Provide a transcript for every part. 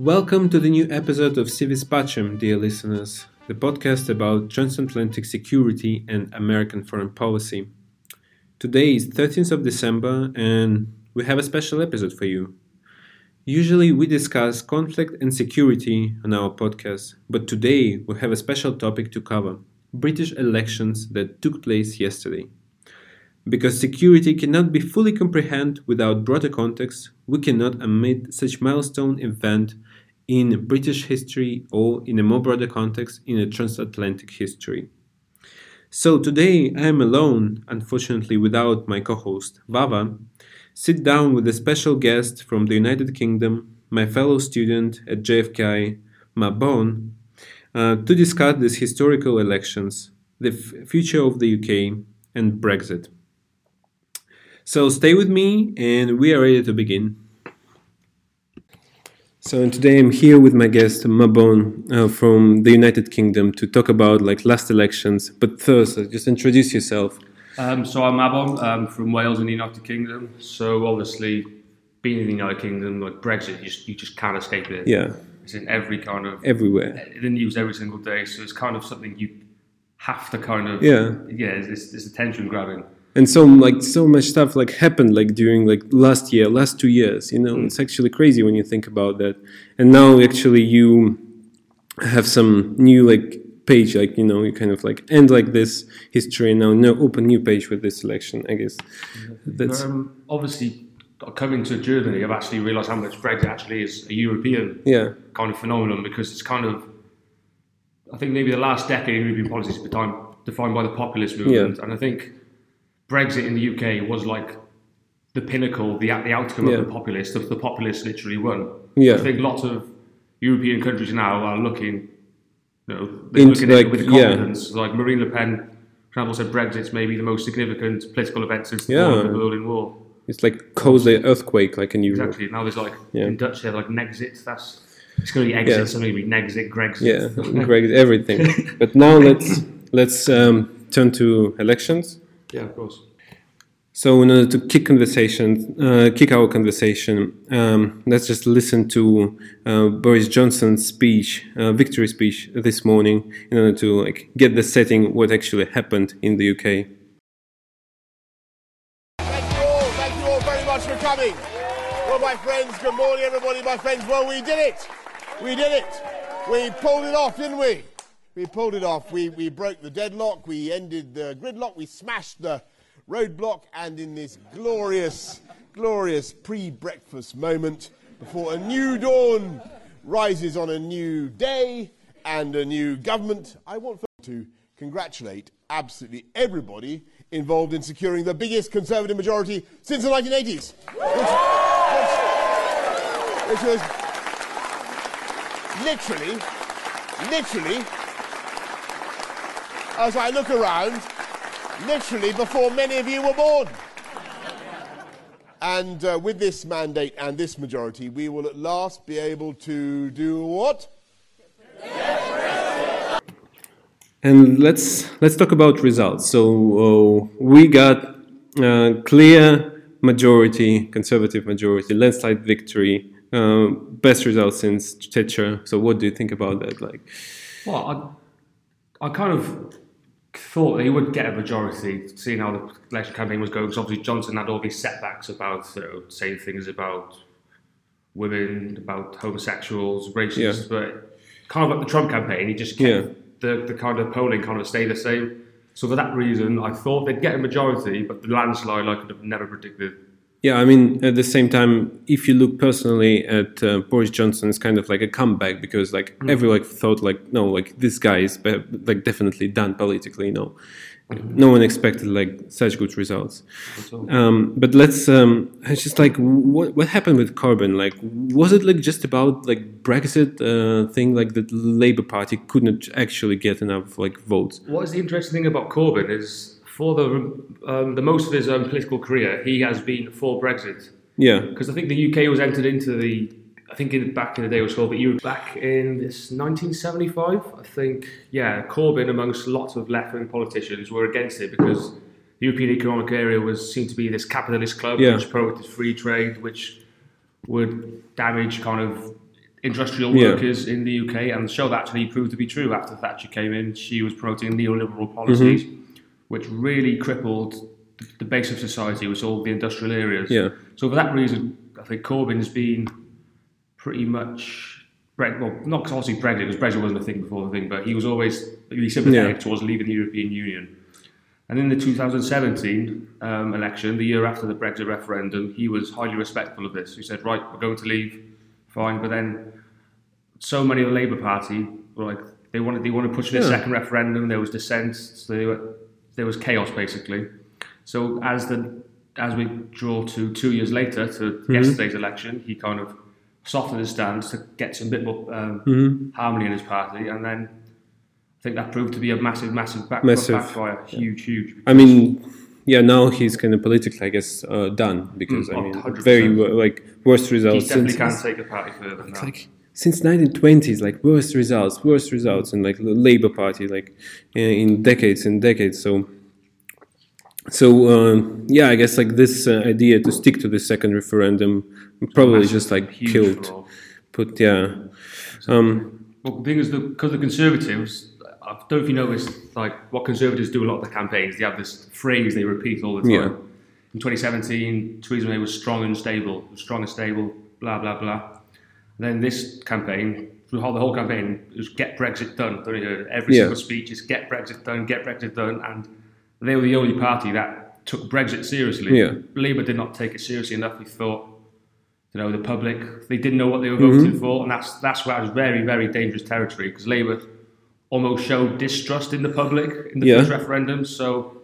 Welcome to the new episode of Si Vis Pacem, dear listeners, the podcast about transatlantic security and American foreign policy. Today is 13th of December and we have a special episode for you. Usually we discuss conflict and security on our podcast, but today we have a special topic to cover British elections that took place yesterday. Because security cannot be fully comprehended without broader context, we cannot omit such milestone event in British history or in a more broader context in a transatlantic history. So today I am alone, unfortunately without my co-host Vava, sit down with a special guest from the United Kingdom, my fellow student at JFK, Mabon, uh, to discuss these historical elections, the f- future of the UK, and Brexit. So stay with me, and we are ready to begin. So today I'm here with my guest Mabon uh, from the United Kingdom to talk about like last elections. But first, uh, just introduce yourself. Um, so I'm Mabon um, from Wales in the United Kingdom. So obviously, being in the United Kingdom, like Brexit, you just, you just can't escape it. Yeah, It's in every kind of everywhere. the news every single day. So it's kind of something you have to kind of Yeah. yeah. It's, it's attention grabbing. And so like so much stuff like happened like during like last year, last two years. You know, Mm. it's actually crazy when you think about that. And now actually you have some new like page like you know you kind of like end like this history and now no open new page with this election. I guess that's Um, obviously, coming to Germany, I've actually realised how much Brexit actually is a European yeah kind of phenomenon because it's kind of, I think maybe the last decade European politics has been defined, defined by the populist movement, and I think Brexit in the UK was like the pinnacle, the the outcome Yeah. of the populists. The, the populist literally won. Yeah. I think lots of European countries now are looking, you know, they're Into, looking at like, it with yeah. confidence. Like Marine Le Pen, for example, said Brexit's maybe the most significant political event since the Yeah. fall the Berlin Wall. it's like the earthquake like in Europe. Exactly. Now there's like Yeah. in Dutch they have like Nexit. That's it's going to be exit. Yeah. It's going to be Nexit, Grexit. Yeah, great everything. But now let's let's um, turn to elections. Yeah, of course. So in order to kick conversation, uh, kick our conversation, um, let's just listen to uh, Boris Johnson's speech, uh, victory speech this morning, in order to like get the setting what actually happened in the UK. Thank you all. Thank you all very much for coming. Well, my friends, good morning, everybody. My friends, well, we did it. We did it. We pulled it off, didn't we? We pulled it off. We, we broke the deadlock. We ended the gridlock. We smashed the roadblock. And in this glorious, glorious pre breakfast moment, before a new dawn rises on a new day and a new government, I want to congratulate absolutely everybody involved in securing the biggest Conservative majority since the 1980s. Which, which, which was literally, literally, as I look around, literally before many of you were born. And uh, with this mandate and this majority, we will at last be able to do what? And let's let's talk about results. So uh, we got uh, clear majority, conservative majority, landslide victory, uh, best result since Thatcher. So what do you think about that? Like, Well, I, I kind of thought he would get a majority, seeing how the election campaign was going. Because obviously Johnson had all these setbacks about you know, saying things about women, about homosexuals, racists, but kind of like the Trump campaign, he just kept Yeah. the, the kind of polling kind of stay the same. So for that reason, I thought they'd get a majority, but the landslide I could have never predicted. Yeah, I mean, at the same time, if you look personally at uh, Boris Johnson, it's kind of like a comeback because like everyone thought like, no, like this guy is like definitely done politically. You know, no one expected like such good results. Um, but let's. Um, it's just like what what happened with Corbyn? Like, was it like just about like Brexit uh, thing? Like the Labour Party couldn't actually get enough like votes. What is the interesting thing about Corbyn is for the um, the most of his um, political career, he has been for Brexit. Yeah, Because I think the UK was entered into the, I think in, back in the day it was called, but you were back in this 1975, I think, yeah, Corbyn amongst lots of left-wing politicians were against it because the European Economic Area was seen to be this capitalist club Yeah. which promoted free trade, which would damage kind of industrial Yeah. workers in the UK, and the show that actually proved to be true after Thatcher came in. She was promoting neoliberal policies, Mm-hmm. Which really crippled the- base of society, which all the industrial areas. Yeah. So for that reason, I think Corbyn's been pretty much well, not obviously Brexit, because Brexit wasn't a thing before the thing, but he was always really sympathetic Yeah. towards leaving the European Union. And in the 2017 um, election, the year after the Brexit referendum, he was highly respectful of this. He said, "Right, we're going to leave, fine." But then, so many of the Labour Party were like, they wanted they wanted to push for Yeah. second referendum. There was dissent. So they were, there was chaos basically. So as the as we draw to two years later to yesterday's election, he kind of softened his stance to get some bit more um, harmony in his party, and then I think that proved to be a massive, massive, back, Massive. backfire, huge, huge. I mean, yeah, now he's kind of politically, I guess, uh, done because Mm, I mean, 100%. very like worst results. he definitely can't take a party further than that. like since 1920s, like worst results, worst results, and like the Labour Party, like in, in decades and decades. So, so um, yeah, I guess like this uh, idea to stick to the second referendum probably just like killed. flaw. But yeah, um, Well, the thing is, because the Conservatives, I don't know if you noticed, like what Conservatives do a lot of the campaigns, they have this phrase they repeat all the time. Yeah. In 2017, Theresa May was strong and stable, strong and stable, blah blah blah. And then this campaign, the whole, the whole campaign, was get Brexit done. Don't you hear? Every Yeah. single speech is get Brexit done, get Brexit done, and they were the only party that took Brexit seriously. Yeah. Labour did not take it seriously enough. We thought you know, the public, they didn't know what they were Mm-hmm. voting for, and that's that's why it was very, very dangerous territory because Labour almost showed distrust in the public in the Yeah. first referendum. So,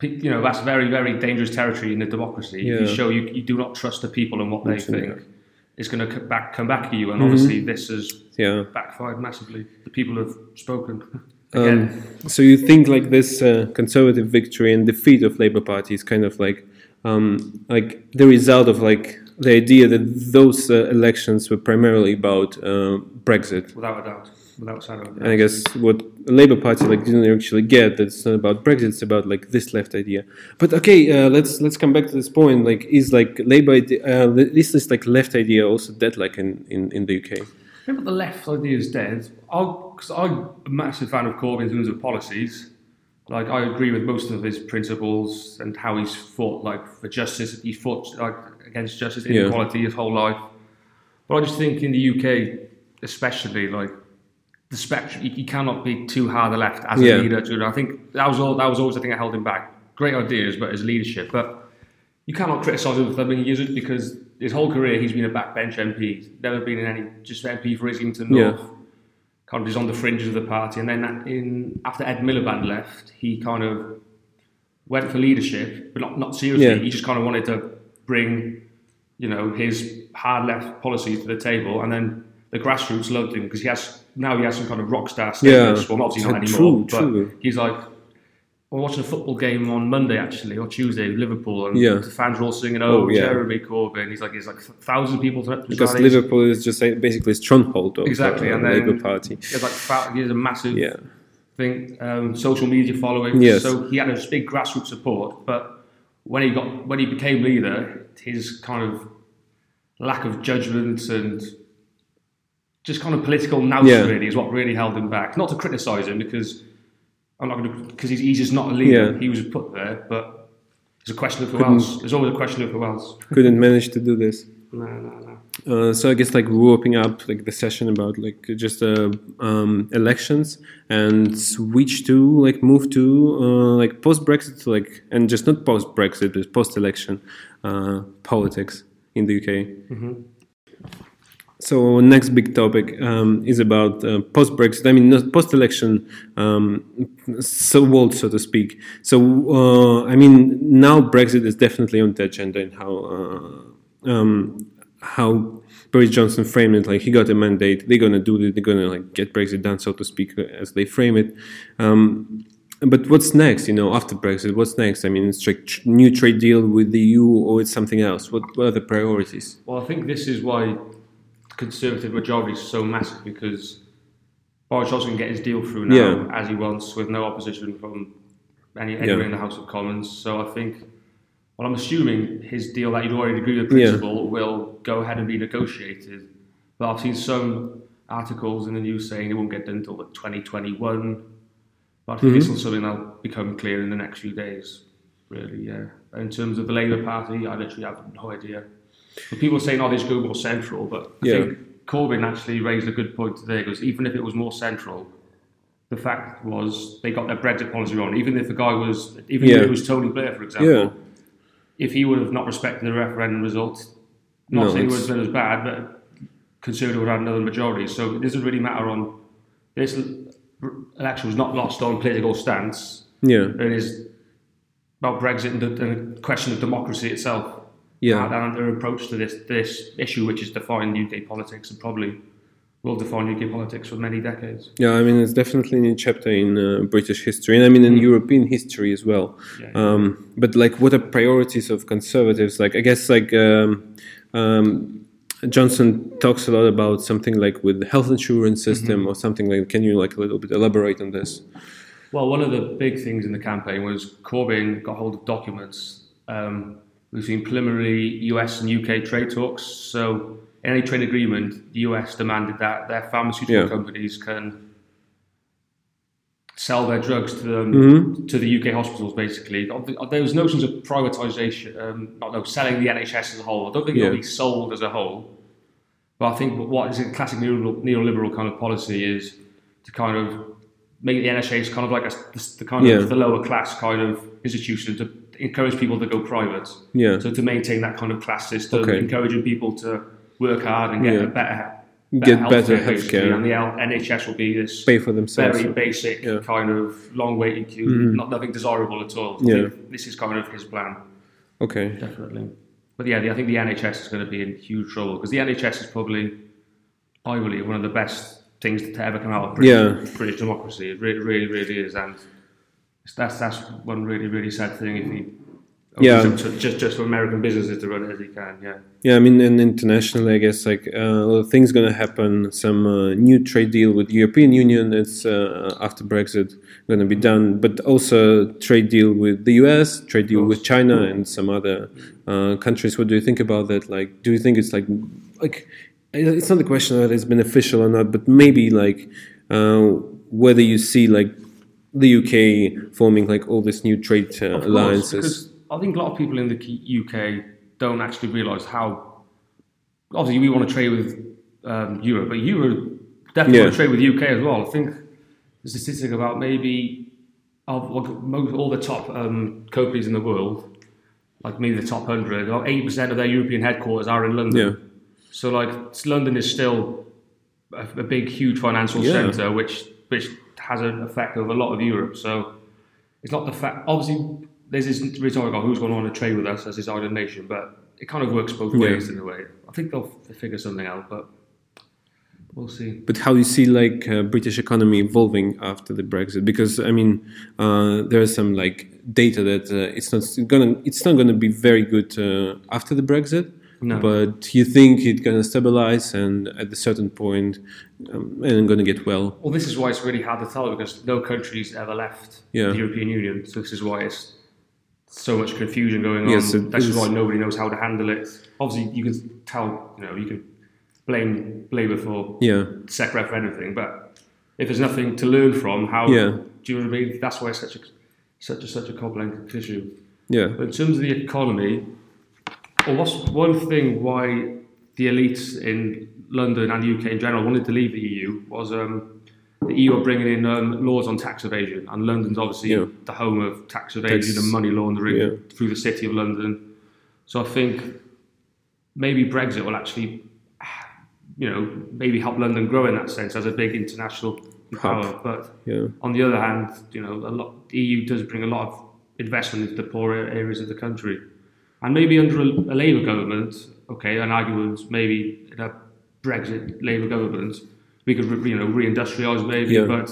you know, that's very, very dangerous territory in a democracy. Yeah. you show you, you do not trust the people and what they think, it's going to come back, come back to you. Mm-hmm. And obviously, this has yeah. backfired massively. The people have spoken again. Um, so you think like this uh, conservative victory and defeat of Labour Party is kind of like um, like the result of like the idea that those uh, elections were primarily about uh, Brexit. without a doubt, without a shadow a doubt. And I guess what Labour Party like didn't actually get that it's not about Brexit, it's about like this left idea. But okay, uh, let's let's come back to this point. Like, is like Labour uh, is this like left idea also dead like in, in, in the UK? I think the left idea is dead. Because I'm a massive fan of Corbyn in terms of policies. Like I agree with most of his principles and how he's fought like for justice. He fought like against justice, Yeah. inequality his whole life. But I just think in the UK, especially, like the spectrum, you, you cannot be too hard the left as a Yeah. leader. I think that was all. That was always the thing that held him back. Great ideas, but his leadership. But you cannot criticise him for being a used because his whole career he's been a backbench MP. He's never been in any just MP for Islington Yeah. North. Kind of he's on the fringes of the party, and then in after Ed Miliband left, he kind of went for leadership, but not not seriously. Yeah. He just kind of wanted to bring, you know, his hard left policies to the table, and then the grassroots loved him because he has now he has some kind of rock star status. Yeah. Well, obviously not True, anymore, but true. he's like. I'm watching a football game on Monday actually, or Tuesday, Liverpool, and Yeah. the fans are all singing, "Oh, Oh, yeah. Jeremy Corbyn." He's like, he's like thousands of people. To, Because rallies. Liverpool is just like, basically a stronghold of Exactly, uh, and then- Labour Party. He's like, fa- he has a massive Yeah. thing, um, social media following. Yes. So he had a big grassroots support, but when he got when he became leader, his kind of lack of judgment and just kind of political nous Yeah. really is what really held him back. Not to criticise him because I'm not going to because he's, he's just not a leader. Yeah. He was put there, but it's a question of who else. There's always a question of who else. Couldn't manage to do this. No, no, no. Uh, so I guess like wrapping up like the session about like just uh, um, elections and switch to like move to uh, like post Brexit like and just not post Brexit but post election uh, politics in the UK. So next big topic um, is about uh, post Brexit. I mean, post election, um, so world, so to speak. So uh, I mean, now Brexit is definitely on the agenda and how uh, um, how Boris Johnson framed it. Like he got a mandate, they're gonna do it. They're gonna like get Brexit done, so to speak, as they frame it. Um, but what's next? You know, after Brexit, what's next? I mean, it's like new trade deal with the EU, or it's something else. What, what are the priorities? Well, I think this is why Conservative majority is so massive because Boris Johnson can get his deal through now Yeah. as he wants with no opposition from any, anywhere in the House of Commons. So I think, well, I'm assuming his deal that he'd already agreed with Yeah. principle will go ahead and be negotiated. But I've seen some articles in the news saying it won't get done until 2021. But I think this mm-hmm. is something that'll become clear in the next few days, really, yeah. In terms of the Labour Party, I literally have no idea. But people saying, oh, they should go more central, but I Yeah. think Corbyn actually raised a good point today, because even if it was more central, the fact was they got their Brexit policy wrong. Even if the guy was, even Yeah. if it was Tony Blair, for example, Yeah. if he would have not respected the referendum result, not No, saying it would have been as bad, but Conservative would have had another majority. So it doesn't really matter on this election was not lost on political stance. Yeah. It is about Brexit and the, and the question of democracy itself. Yeah. And, and their approach to this this issue, which is defined UK politics and probably will define UK politics for many decades. Yeah, I mean, it's definitely a new chapter in uh, British history, and I mean in European history as well. Yeah. Um, but like, what are priorities of conservatives? Like, I guess like um, um, Johnson talks a lot about something like with the health insurance system or something like. Can you like a little bit elaborate on this? Well, one of the big things in the campaign was Corbyn got hold of documents. Um, we've seen preliminary US and UK trade talks. So, in any trade agreement, the US demanded that their pharmaceutical Yeah. companies can sell their drugs to them, Mm-hmm. to the UK hospitals. Basically, there was notions of privatisation, um, not no, selling the NHS as a whole. I don't think Yeah. it'll be sold as a whole. But I think what is a classic neoliberal, neoliberal kind of policy is to kind of make the NHS kind of like a, the, kind Yeah. of the lower class kind of institution to encourage people to go private. Yeah. So to maintain that kind of class system, Okay. encouraging people to work hard and get Yeah. a better, Get better healthcare, basically. healthcare. And the NHS will be this Pay for themselves. very basic Yeah. kind of long waiting queue, Mhm. not nothing desirable at all. Yeah. This is kind of his plan, Okay. definitely. But yeah, I think the NHS is going to be in huge trouble because the NHS is probably, I believe, one of the best things to ever come out of British, Yeah. British democracy. It really, really, really is, and that's that's one really, really sad thing. If he Yeah. to, just just for American businesses to run it as he can, yeah. Yeah, I mean, and internationally, I guess like uh, a lot of things going to happen. Some uh, new trade deal with the European Union is uh, after Brexit going to be done, but also trade deal with the US, trade deal with China, and some other uh, countries. What do you think about that? Like, do you think it's like like it's not a question whether it's beneficial or not, but maybe like uh, whether you see like the UK forming like all these new trade uh, course, alliances. I think a lot of people in the UK don't actually realise how. Obviously, we want to trade with um, Europe, but Europe definitely Yeah. want to trade with UK as well. I think the statistic about maybe of like, most, all the top um, companies in the world, like maybe the top hundred, about eighty percent of their European headquarters are in London. Yeah. So like London is still a, a big, huge financial Yeah. centre, which which has an effect over a lot of Europe. So it's not the fact. Obviously, there's this rhetorical who's going to want to trade with us as this island nation, but it kind of works both Yeah. ways in a way. I think they'll figure something out, but we'll see. But how do you see like uh, British economy evolving after the Brexit? Because I mean, uh, there is some like data that uh, it's not gonna it's not gonna be very good uh, after the Brexit. No. But you think it's gonna stabilize and at a certain point, um, and gonna get well. Well, this is why it's really hard to tell because no country's ever left Yeah. the European Union. So this is why it's so much confusion going on. Yes, it That's is. why nobody knows how to handle it. Obviously, you can tell, you know, you can blame Labour for Yeah, set for thing, but if there's nothing to learn from, how Yeah. do you know what I mean? That's why it's such a such a such a complex issue. yeah, But in terms of the economy, well, what's one thing why the elites in London and the UK in general wanted to leave the EU was um, the EU are bringing in um, laws on tax evasion, and London's obviously Yeah. the home of tax evasion Tax- and money laundering yeah. through the city of London. So I think maybe Brexit will actually, you know, maybe help London grow in that sense as a big international power. But yeah, on the other hand, you know, a lot, the EU does bring a lot of investment into the poorer areas of the country. And maybe under a, a Labour government, okay, an argument maybe in a Brexit Labour government, we could, re, you know, reindustrialise maybe, Yeah. but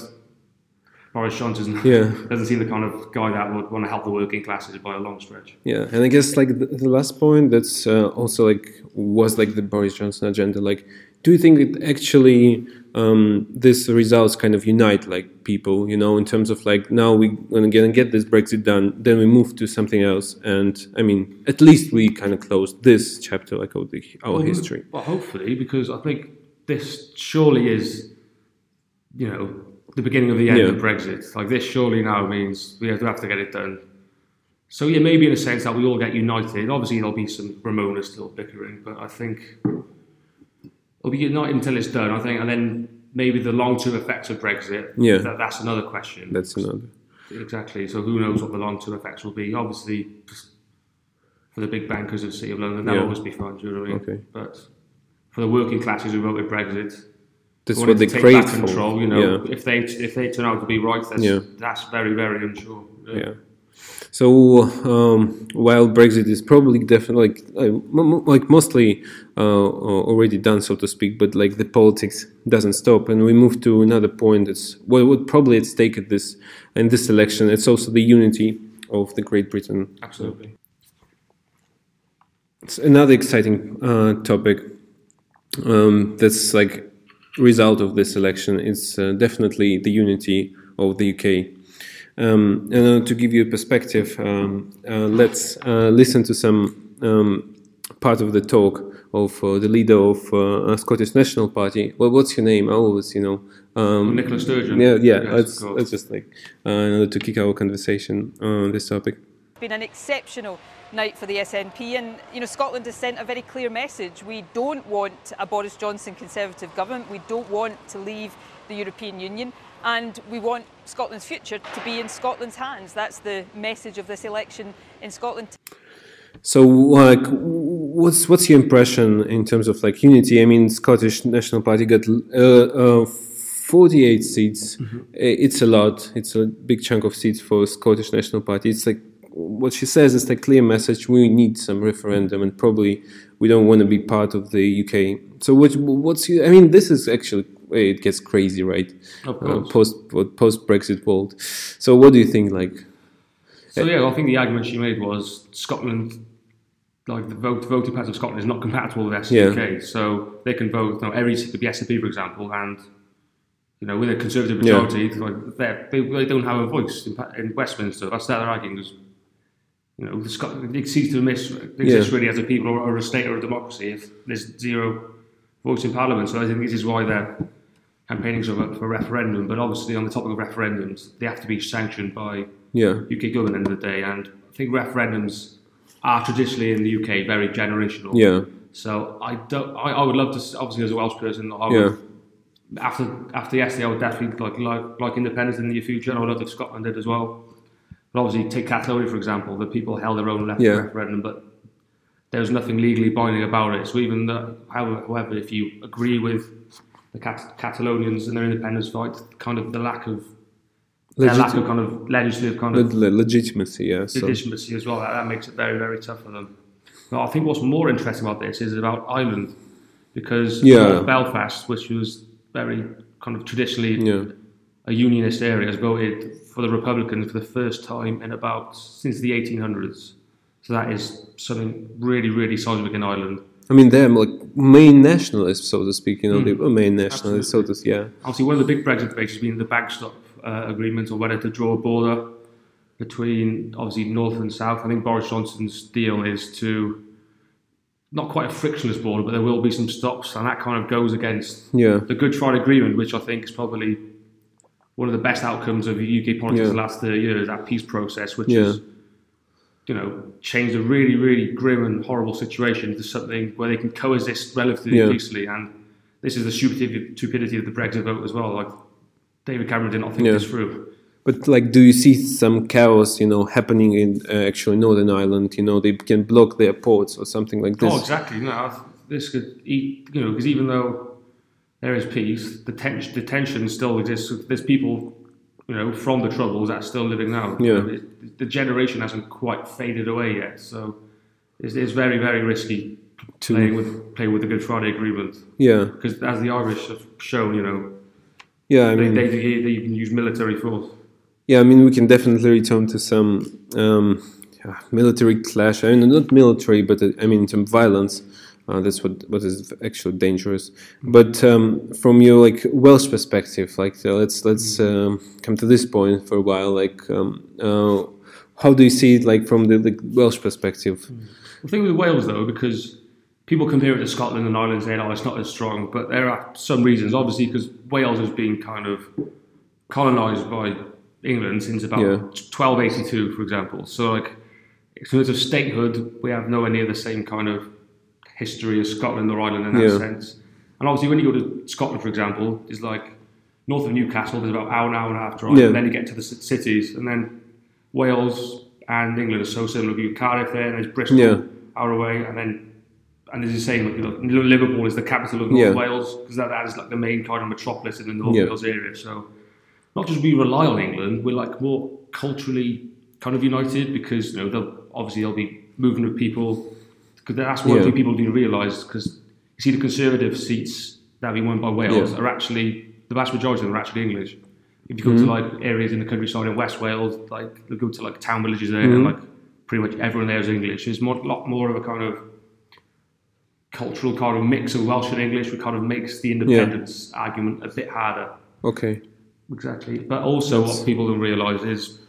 Boris Johnson Yeah. doesn't seem the kind of guy that would want to help the working classes by a long stretch. yeah. And I guess like the, the last point that's uh, also like was like the Boris Johnson agenda. Like, do you think it actually um, this results kind of unite like people? You know, in terms of like now we're gonna get, get this Brexit done, then we move to something else, and I mean, at least we kind of closed this chapter like of the, our Well, history. Well, hopefully, because I think this surely is, you know, the beginning of the end Yeah. of Brexit. Like this surely now means we have to have to get it done. So yeah, maybe in a sense that we all get united. Obviously, there'll be some Remoaners still bickering, but I think be united until it's done. I think, and then maybe the long-term effects of Brexit. Yeah. that, that's another question. That's another. Exactly. So who knows what the long term effects will be? Obviously, for the big bankers of the City of London, that'll Yeah. always be fun. Do you know what I mean? Okay. But for the working classes who voted Brexit, That's what they take crave back for. control. You know, yeah. if they if they turn out to be right, that's Yeah. that's very very unsure. yeah. So um, while Brexit is probably definitely like uh, like mostly uh, uh, already done, so to speak, but like the politics doesn't stop, and we move to another point. It's what would probably at stake at this in this election. It's also the unity of the Great Britain. Absolutely. It's another exciting uh, topic um, that's like result of this election. It's uh, definitely the unity of the UK. Um, and to give you a perspective, um, uh, let's uh, listen to some um, part of the talk of uh, the leader of uh, Scottish National Party. Well, what's your name? I always, you know. Um, Nicola Sturgeon. Yeah, yeah. Yes, let's, of course. let's just like uh, to kick our conversation on this topic. It's been an exceptional night for the SNP and you know Scotland has sent a very clear message we don't want a Boris Johnson conservative government we don't want to leave the European Union and we want Scotland's future to be in Scotland's hands that's the message of this election in Scotland So, like, what's what's your impression in terms of like unity? I mean, Scottish National Party got uh, uh, forty-eight seats. I- It's a lot. It's a big chunk of seats for Scottish National Party. It's like what she says is like clear message. We need some referendum, and probably we don't want to be part of the UK. So, what what's your? I mean, this is actually it gets crazy, right? Of Uh, post post Brexit world. So, what do you think? Like, So yeah, I think the argument she made was Scotland, like the vote, voting pattern of Scotland is not compatible with SDK, so they can vote. You know, every seat could be SNP, for example, and you know, with a conservative Yeah. majority, like they're- they they don't have a voice in, in Westminster. That's their arguing. Is, you know, the Scot- it ceases to miss, exist Yeah. really as a people or, or a state or a democracy if there's zero votes in Parliament. So I think this is why they're campaigning so for a referendum. But obviously, on the topic of referendums, they have to be sanctioned by yeah, UK government at the end of the day, and I think referendums are traditionally in the UK very generational. yeah, So I don't. I, I would love to. Obviously, as a Welsh person, I yeah, after after yesterday, I would definitely like like, like independence in the near future, and I would love if Scotland did as well. But obviously, take Catalonia for example. The people held their own left Yeah. referendum, but there was nothing legally binding about it. So even though, however, if you agree with the Cat- Catalonians and their independence fight, kind of the lack of their lack of kind of legislative kind of le- legitimacy. Yeah, so. legitimacy as well. That, that makes it very, very tough for them. But I think what's more interesting about this is about Ireland, because Yeah. Belfast, which was very kind of traditionally yeah. a unionist area, has voted for the Republicans for the first time in about since the 1800s. So that is something really, really seismic in Ireland. I mean, they're like main nationalists, so to speak. You know, Mm. they were main nationalists, so to yeah, Obviously, one of the big Brexit debates has been the backstop uh, agreement or whether to draw a border between obviously north and south. I think Boris Johnson's deal is to not quite a frictionless border, but there will be some stops, and that kind of goes against yeah, the Good Friday Agreement, which I think is probably one of the best outcomes of UK politics Yeah. the last 30 years, that peace process, which Yeah. has, you know, change a really, really grim and horrible situation to something where they can coexist relatively Yeah. peacefully. And this is the stupidity, stupidity of the Brexit vote as well. Like, David Cameron did not think Yeah. this through. But like, do you see some chaos, you know, happening in uh, actually Northern Ireland? You know, they can block their ports or something like this. Oh, exactly. No, this could eat, you know, because even though there is peace, the, ten- the tension still exists. There's people, you know, from the Troubles that's still living now. Yeah. It- the generation hasn't quite faded away yet. So it's, it's very, very risky To- playing with playing with the Good Friday Agreement. Yeah, Because as the Irish have shown, you know, yeah. I they, mean, they, they, they even use military force. yeah. I mean, we can definitely return to some um, yeah, military clash. I mean, not military, but uh, I mean, some violence. Uh, that's what what is actually dangerous. But um, from your like Welsh perspective, like uh, let's let's um, come to this point for a while. Like, um, uh, how do you see it? Like from the, Welsh perspective? The thing with Wales, though, because people compare it to Scotland and Ireland, saying, "Oh, it's not as strong," but there are some reasons, obviously, because Wales has been kind of colonised by England since about Yeah. 1282, for example. So, like, in terms of statehood, we have nowhere near the same kind of history of Scotland or Ireland in that Yeah. sense. And obviously, when you go to Scotland, for example, it's like north of Newcastle, there's about an hour, an hour and a half drive, Yeah. and then you get to the ci- cities, and then Wales and England are so similar. You Cardiff there, and there's Bristol, Yeah. hour away, and then and as you say, like, you know, Liverpool is the capital of North Yeah. Wales because that, that is like the main kind of metropolis in the North Yeah. Wales area. So not just we rely on England, we're like more culturally kind of united because you know they'll obviously they'll be moving with people because that's one Yeah. thing people do realise because you see the Conservative seats that have been won by Wales Yeah. are actually the vast majority of them are actually English. If you go to Mm-hmm. like areas in the countryside in West Wales, like you go to like town villages there, Mm-hmm. and like pretty much everyone there is English. There's a lot more of a kind of cultural kind of mix of Welsh and English, which kind of makes the independence argument a bit harder. Okay. Exactly. But also, what people don't realise is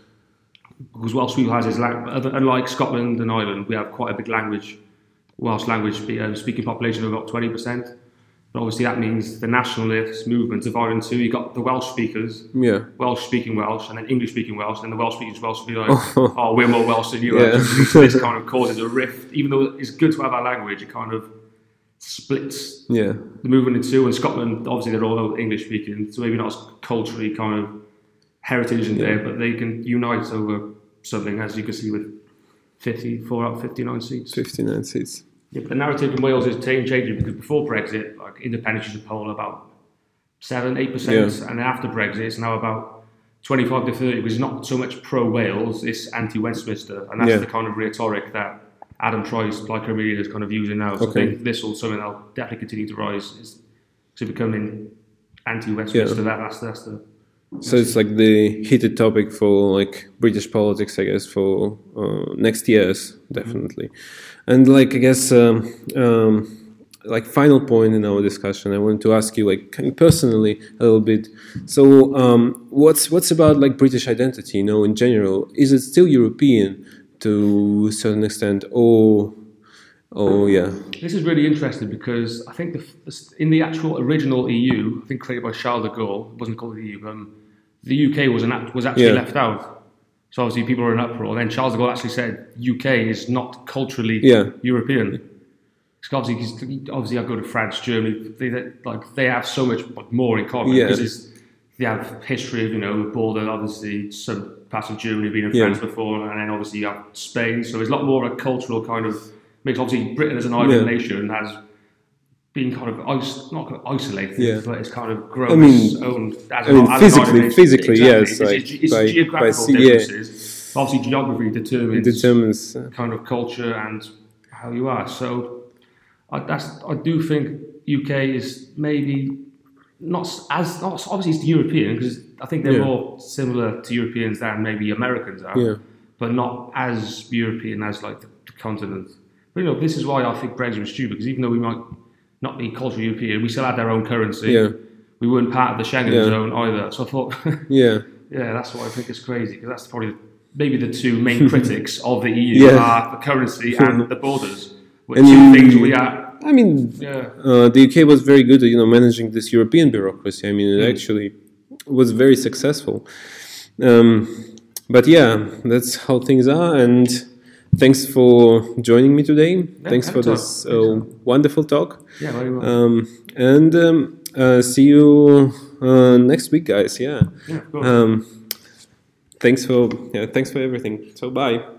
because Welsh people has is other- unlike Scotland and Ireland, we have quite a big language, Welsh language um, speaking population of about twenty percent. But obviously, that means the nationalist movement divided into you got the Welsh speakers, Yeah. Welsh speaking Welsh, and then English speaking Welsh, and the Welsh speaking Welsh will be like, oh, we're more Welsh than you Yeah. are. This kind of causes a rift. Even though it's good to have our language, it kind of splits Yeah. the movement in two. And Scotland, obviously, they're all English speaking, so maybe not as culturally kind of heritage in there, but they can unite over something, as you can see with 54 out of 59 seats. 59 seats. Yeah, but the narrative in Wales is changing because before Brexit, like independence used to poll about seven, eight percent, and then after Brexit, it's now about twenty-five to thirty. Which is not so much pro Wales; it's anti-Westminster, and that's Yeah. the kind of rhetoric that Adam Price, like Media, is kind of using now. So Okay. I think this will something that'll definitely continue to rise. Is to becoming anti-Westminster. That, that's that's the So it's like the heated topic for like British politics, I guess, for uh, next years, definitely. And like I guess, um, um, like final point in our discussion, I want to ask you, like kind of personally, a little bit. So, um, what's what's about like British identity? You know, in general, is it still European to a certain extent, or, or yeah, This is really interesting because I think the, in the actual original EU, I think created by Charles de Gaulle, it wasn't called the EU, um, the UK was, an, was actually Yeah. left out. So obviously people were in uproar. Then Charles de Gaulle actually said UK is not culturally Yeah. European. Because obviously, obviously I go to France, Germany, they, they, like, they have so much more in common. Yeah. Because it's, they have history of, you know, the border, obviously some parts of Germany have been in Yeah. France before, and then obviously you have Spain. So there's a lot more of a cultural kind of mix. Obviously, Britain as an island Yeah. nation has been kind of is- not kind of isolated, Yeah. but it's kind of grown I mean- its own. As I mean, an physically- physically, Exactly. yes, It's, like, it's, it's by- by geographical sea, yeah. Obviously, geography determines determines? Uh, kind of culture and how you are. So I, that's I do think UK is maybe not as not obviously it's European because I think they're Yeah. more similar to Europeans than maybe Americans are, Yeah. but not as European as like the, the continent. But you know, this is why I think Brexit was stupid because even though we might not the culturally European, we still had our own currency. Yeah. We weren't part of the Schengen Yeah. zone either. So I thought, yeah. yeah, that's why I think it's crazy because that's probably maybe the two main critics of the EU Yeah. are the currency and the borders, which And two things we are. I mean, Yeah, uh, the UK was very good at you know managing this European bureaucracy. I mean, it actually was very successful. Um, but yeah, that's how things are. And thanks for joining me today. thanks for this uh, wonderful talk. yeah, very well. Um, and um, uh, see you uh, next week, guys. Yeah. yeah. Um, thanks for yeah, thanks for everything. So bye.